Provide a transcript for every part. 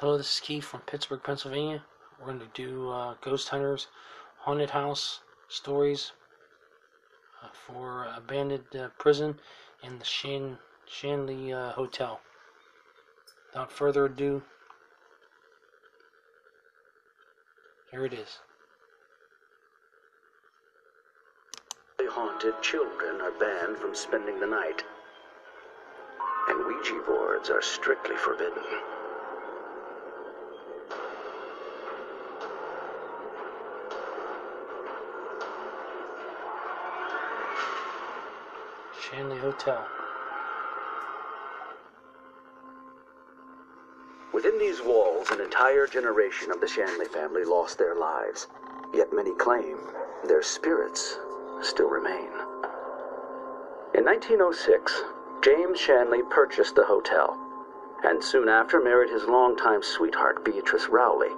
Hello, this is Keith from Pittsburgh, Pennsylvania. We're going to do uh, Ghost Hunters Haunted House stories uh, for abandoned uh, prison and the Shan- Shanley uh, Hotel. Without further ado, here it is. The haunted children are banned from spending the night, and Ouija boards are strictly forbidden. Shanley Hotel. Within these walls, an entire generation of the Shanley family lost their lives. Yet many claim their spirits still remain. In 1906, James Shanley purchased the hotel, and soon after married his longtime sweetheart, Beatrice Rowley.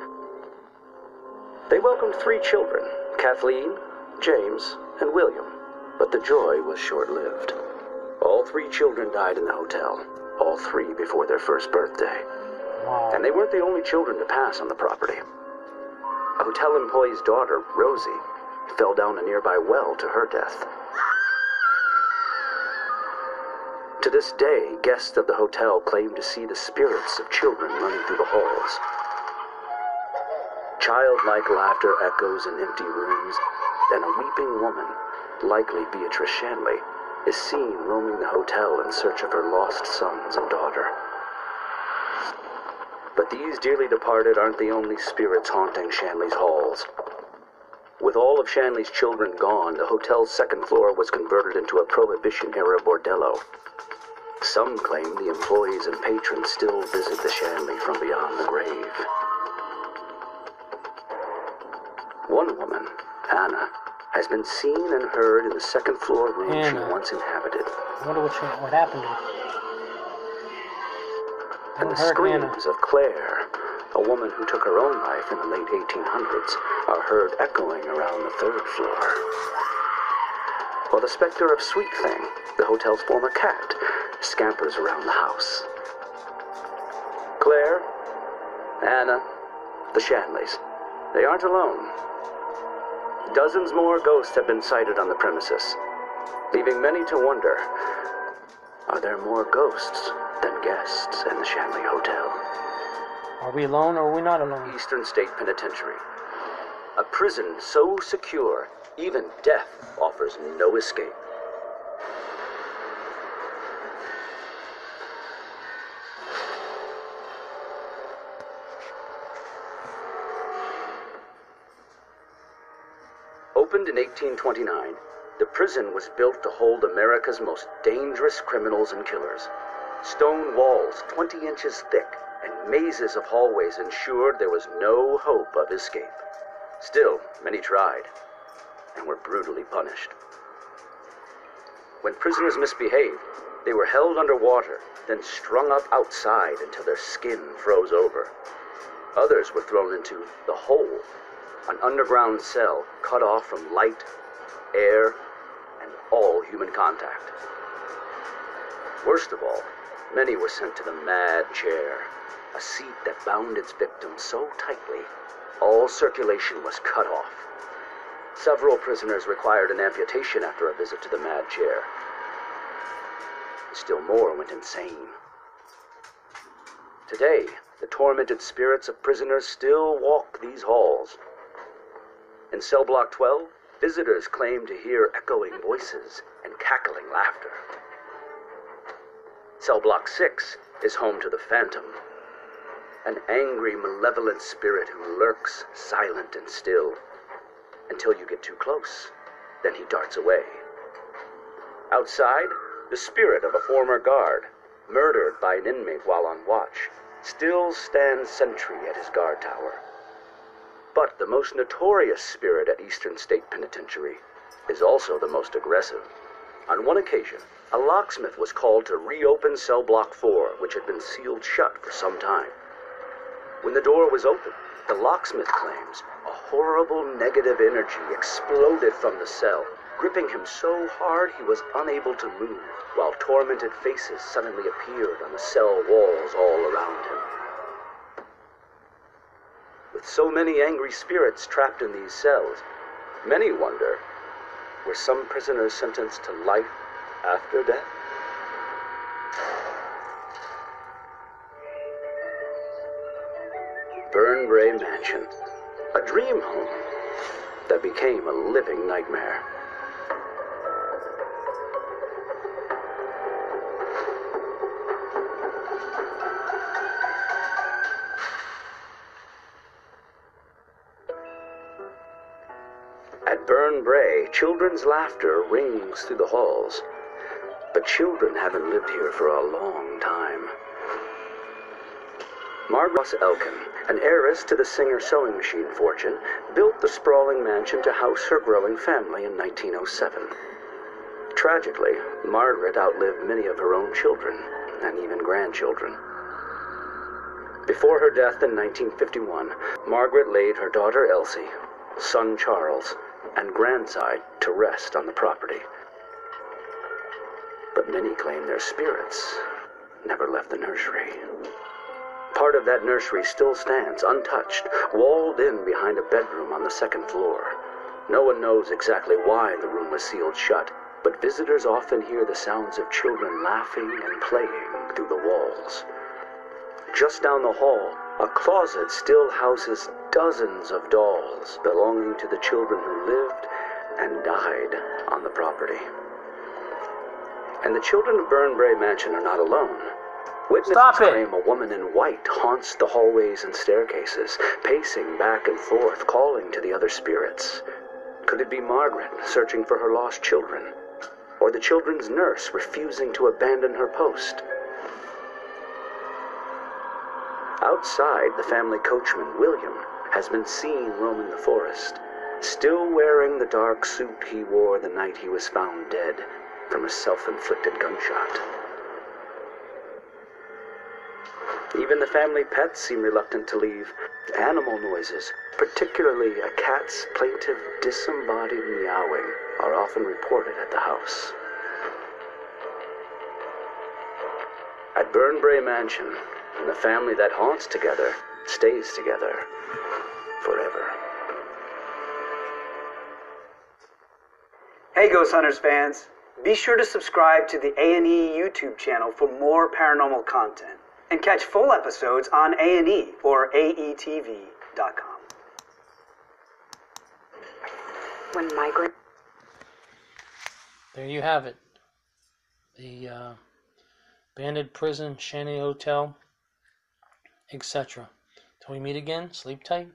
They welcomed three children Kathleen, James, and William, but the joy was short lived. All three children died in the hotel, all three before their first birthday. Wow. And they weren't the only children to pass on the property. A hotel employee's daughter, Rosie, fell down a nearby well to her death. To this day, guests of the hotel claim to see the spirits of children running through the halls. Childlike laughter echoes in empty rooms, and a weeping woman, likely Beatrice Shanley, is seen roaming the hotel in search of her lost sons and daughter. But these dearly departed aren't the only spirits haunting Shanley's halls. With all of Shanley's children gone, the hotel's second floor was converted into a Prohibition era bordello. Some claim the employees and patrons still visit the Shanley from beyond the grave. Been seen and heard in the second floor room she hmm. once inhabited. I wonder what, cha- what happened to her. And the screams Anna. of Claire, a woman who took her own life in the late 1800s, are heard echoing around the third floor. While the specter of Sweet Thing, the hotel's former cat, scampers around the house. Claire, Anna, the Shanleys, they aren't alone. Dozens more ghosts have been sighted on the premises, leaving many to wonder are there more ghosts than guests in the Shanley Hotel? Are we alone or are we not alone? Eastern State Penitentiary. A prison so secure, even death offers no escape. Opened in 1829, the prison was built to hold America's most dangerous criminals and killers. Stone walls 20 inches thick and mazes of hallways ensured there was no hope of escape. Still, many tried and were brutally punished. When prisoners misbehaved, they were held underwater, then strung up outside until their skin froze over. Others were thrown into the hole, an underground cell cut off from light, air, and all human contact. Worst of all, many were sent to the mad chair, a seat that bound its victims so tightly all circulation was cut off. Several prisoners required an amputation after a visit to the mad chair. Still more went insane. Today, the tormented spirits of prisoners still walk these halls. In cell block 12, visitors claim to hear echoing voices and cackling laughter. Cell block 6 is home to the Phantom, an angry, malevolent spirit who lurks silent and still until you get too close. Then he darts away. Outside, the spirit of a former guard, murdered by an inmate while on watch, still stands sentry at his guard tower. But the most notorious spirit at Eastern State Penitentiary is also the most aggressive. On one occasion, a locksmith was called to reopen cell block 4, which had been sealed shut for some time. When the door was opened, the locksmith claims a horrible negative energy exploded from the cell, gripping him so hard he was unable to move, while tormented faces suddenly appeared on the cell walls all around him. So many angry spirits trapped in these cells, many wonder were some prisoners sentenced to life after death? Burnbrae Mansion, a dream home that became a living nightmare. At Burnbrae, children's laughter rings through the halls. But children haven't lived here for a long time. Margaret Elkin, an heiress to the Singer sewing machine fortune, built the sprawling mansion to house her growing family in 1907. Tragically, Margaret outlived many of her own children and even grandchildren. Before her death in 1951, Margaret laid her daughter Elsie, son Charles, and grandsire to rest on the property. But many claim their spirits never left the nursery. Part of that nursery still stands untouched, walled in behind a bedroom on the second floor. No one knows exactly why the room was sealed shut, but visitors often hear the sounds of children laughing and playing through the walls. Just down the hall, a closet still houses dozens of dolls belonging to the children who lived and died on the property. And the children of Burnbrae Mansion are not alone. Witnesses Stop it. claim a woman in white haunts the hallways and staircases, pacing back and forth, calling to the other spirits. Could it be Margaret searching for her lost children? Or the children's nurse refusing to abandon her post? Outside, the family coachman, William, has been seen roaming the forest, still wearing the dark suit he wore the night he was found dead from a self inflicted gunshot. Even the family pets seem reluctant to leave. Animal noises, particularly a cat's plaintive, disembodied meowing, are often reported at the house. At Burnbrae Mansion, the family that haunts together stays together forever. Hey Ghost Hunters fans, be sure to subscribe to the A&E YouTube channel for more paranormal content and catch full episodes on A&E or E aetv.com. When migrant There you have it. The uh, banded prison, Shanty Hotel, etc. Till we meet again, sleep tight.